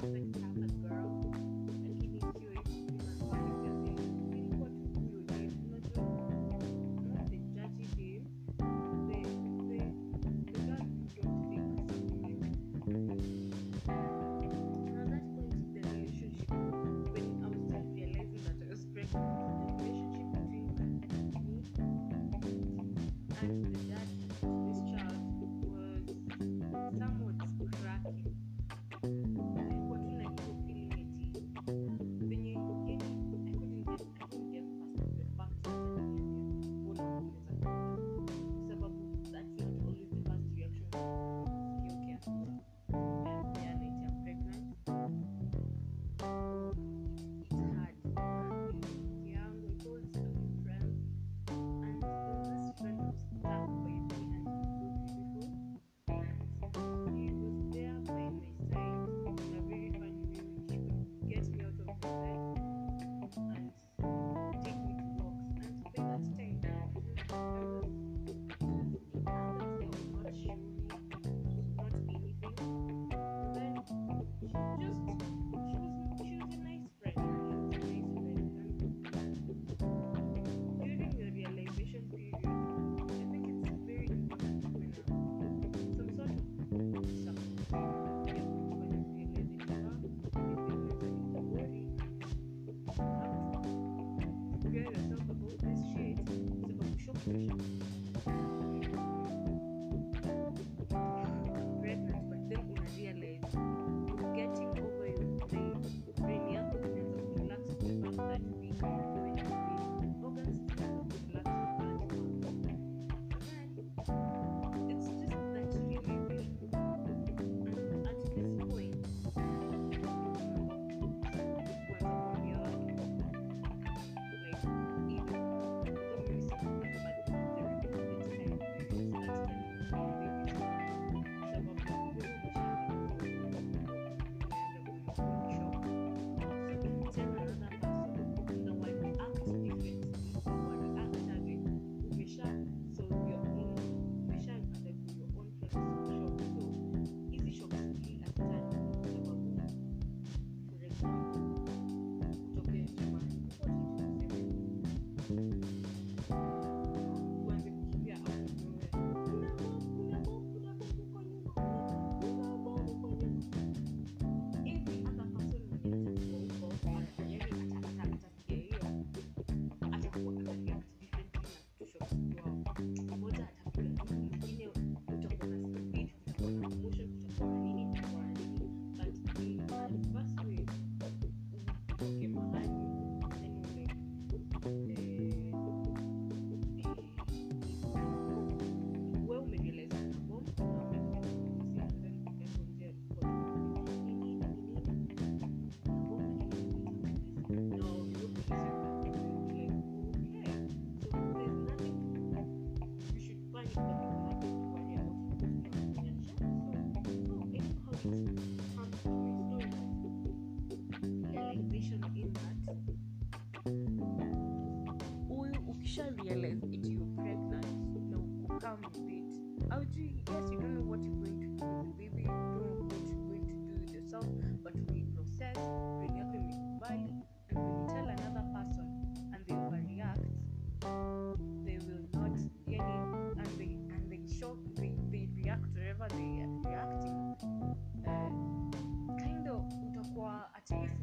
Thank you. Tuesday.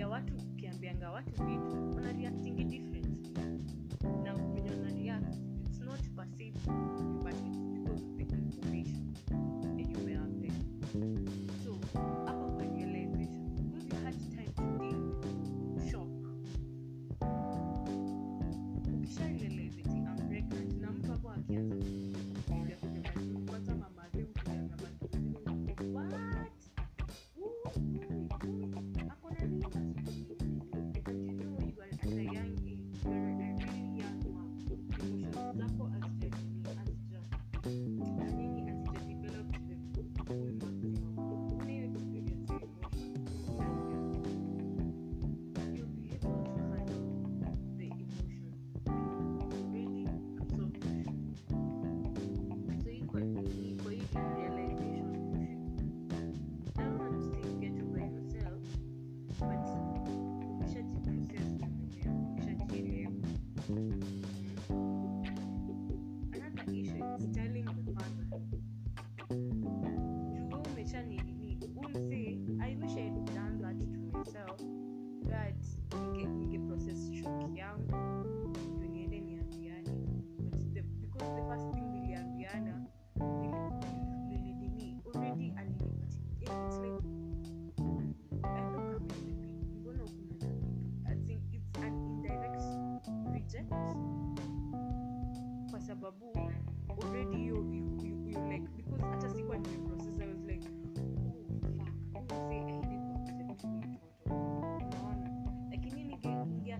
ukiambia watu ukiambianga watu vitu wanareactingi different.